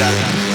Canada.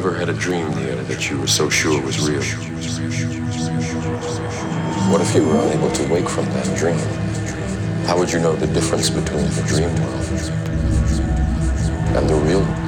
Dream there that you were so sure was real? What if you were unable to wake from that dream? How would you know the difference between the dream world and the real world?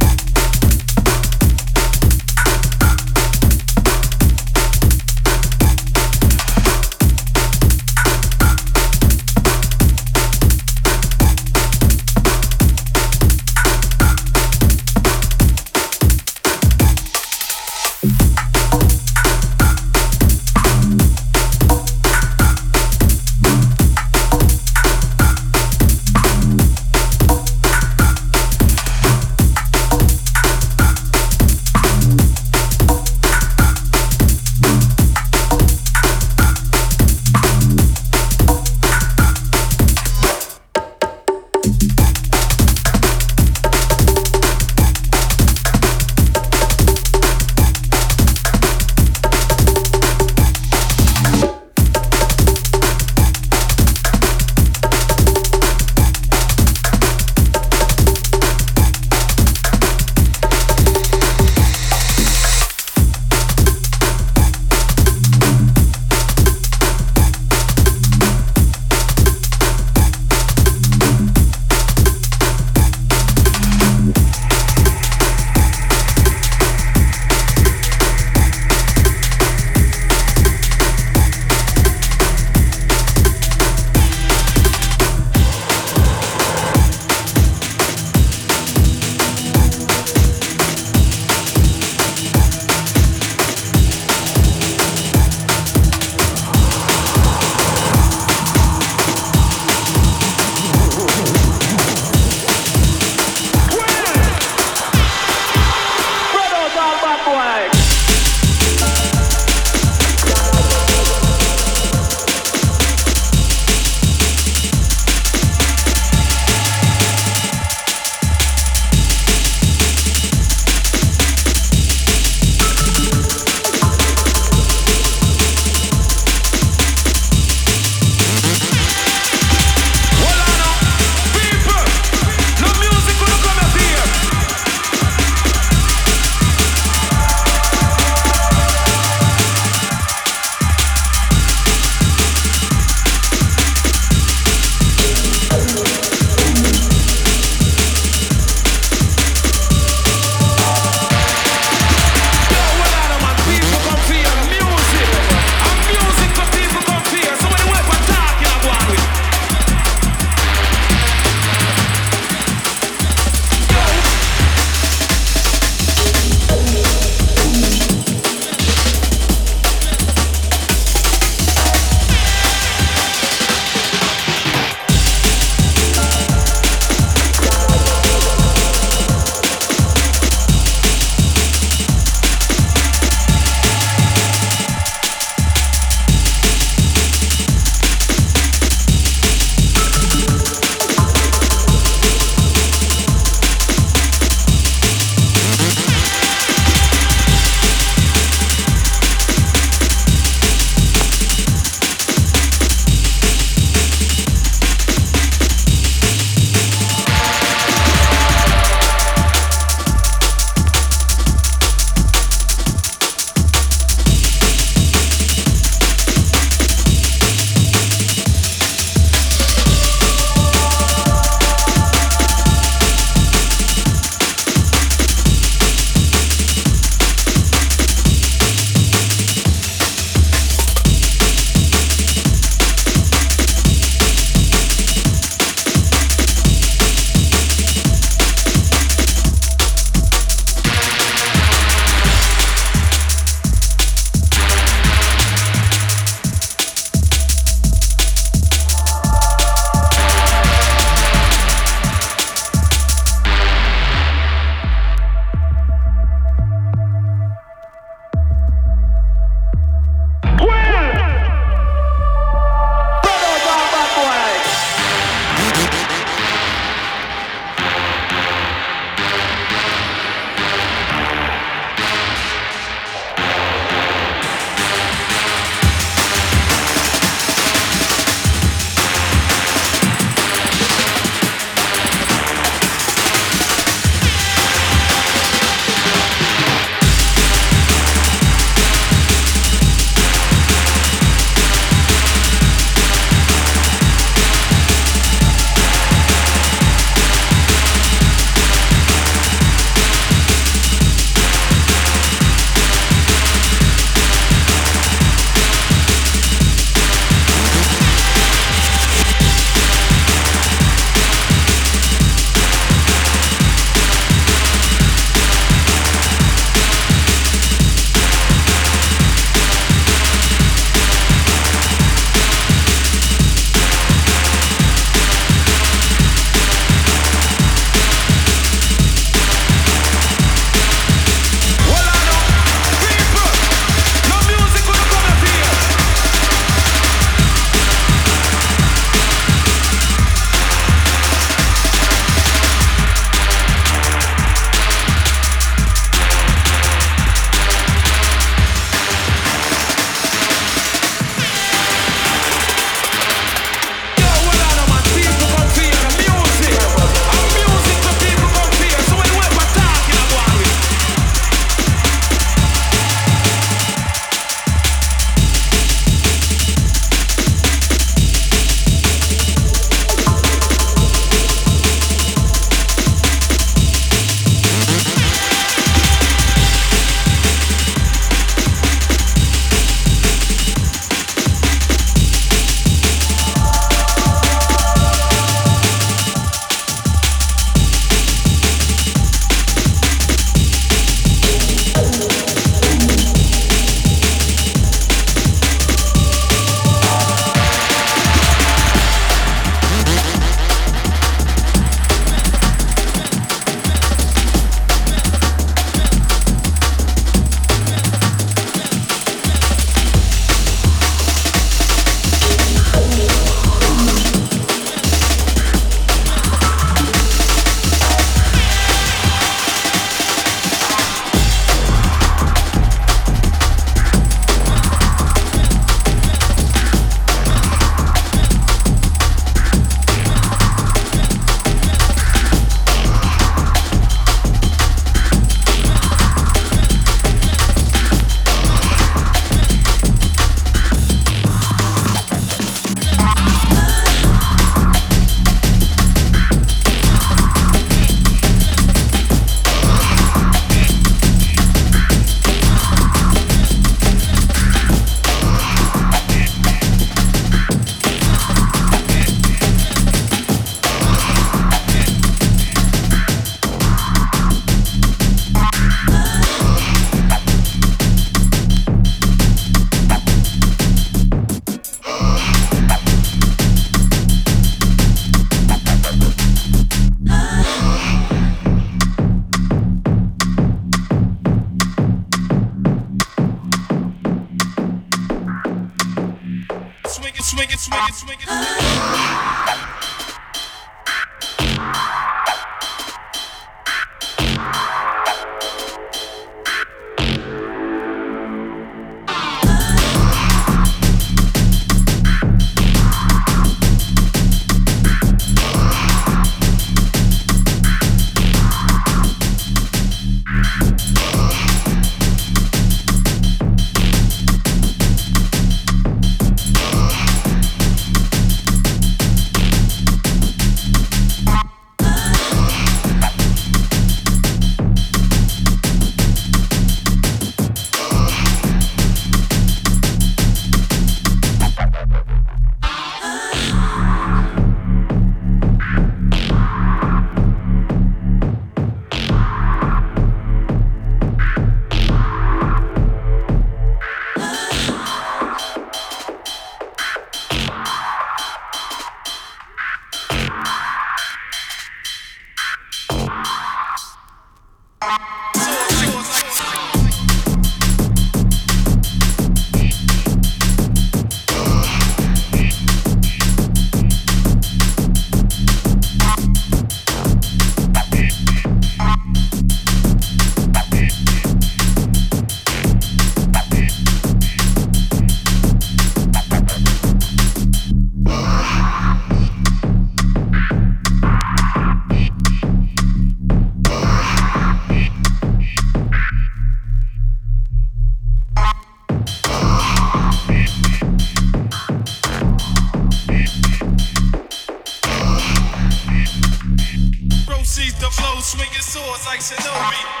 like Shinobi.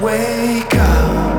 Let's be